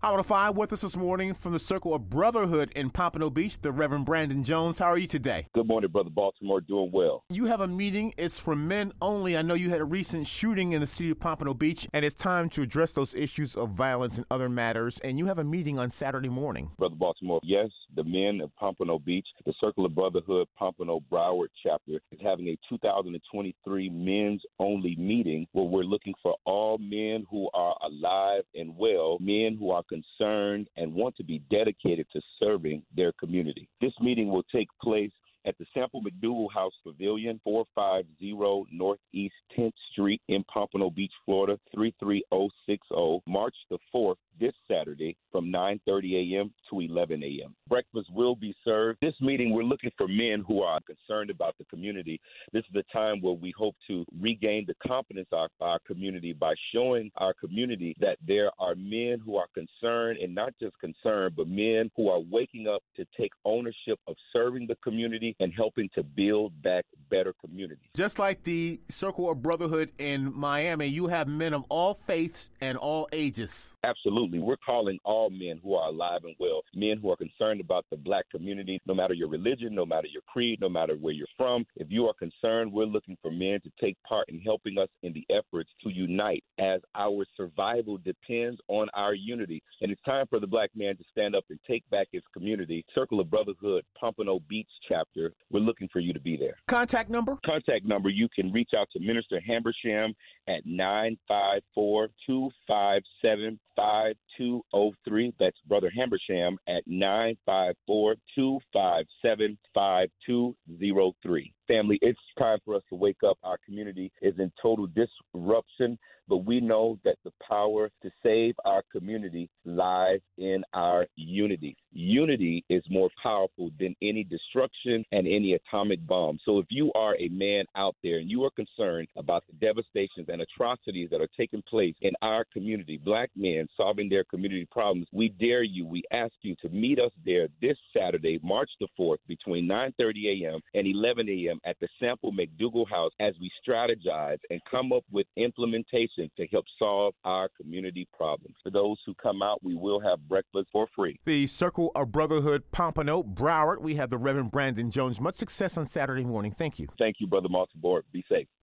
I want to find with us this morning from the Circle of Brotherhood in Pompano Beach, the Reverend Branden Jones. How are you today? Good morning, Brother Baltimore. Doing well. You have a meeting. It's for men only. I know you had a recent shooting in the city of Pompano Beach, and it's time to address those issues of violence and other matters. And you have a meeting on Saturday morning. Brother Baltimore, yes, the men of Pompano Beach, the Circle of Brotherhood Pompano Broward chapter is having a 2023 men's only meeting where we're looking for all men who are alive and well, men who are concerned and want to be dedicated to serving their community. This meeting will take place at the Sample McDougal House Pavilion, 450 Northeast 10th Street in Pompano Beach, Florida, 33060, March the 4th, this Saturday from 9:30 a.m. to 11 a.m. Breakfast will be served. This meeting, we're looking for men who are concerned about the community. This is a time where we hope to regain the confidence of our community by showing our community that there are men who are concerned, and not just concerned, but men who are waking up to take ownership of serving the community and helping to build back better communities. Just like the Circle of Brotherhood in Miami, you have men of all faiths and all ages. Absolutely. We're calling all men who are alive and well, men who are concerned about the black community, no matter your religion, no matter your creed, no matter where you're from. If you are concerned, we're looking for men to take part in helping us in the efforts to unite as our survival depends on our unity. And it's time for the black man to stand up and take back his community. Circle of Brotherhood, Pompano Beach chapter. We're looking for you to be there. Contact number? Contact number. You can reach out to Minister Hambersham at 954 257 5203. That's Brother Hambersham at 954 257 5203. Family, it's time for us to wake up. Our community is in total disruption, but we know that the power to save our community lies in our unity. Unity is more powerful than any destruction and any atomic bomb. So if you are a man out there and you are concerned about the devastations and atrocities that are taking place in our community, black men solving their community problems, we dare you, we ask you to meet us there this Saturday, March the 4th, between 9:30 a.m. and 11 a.m. at the Sample McDougal House as we strategize and come up with implementation to help solve our community problems. For those who come out, we will have breakfast for free. The Circle of Brotherhood Pompano Broward. We have the Reverend Branden Jones. Much success on Saturday morning. Thank you. Thank you, Brother Baltimore. Be safe.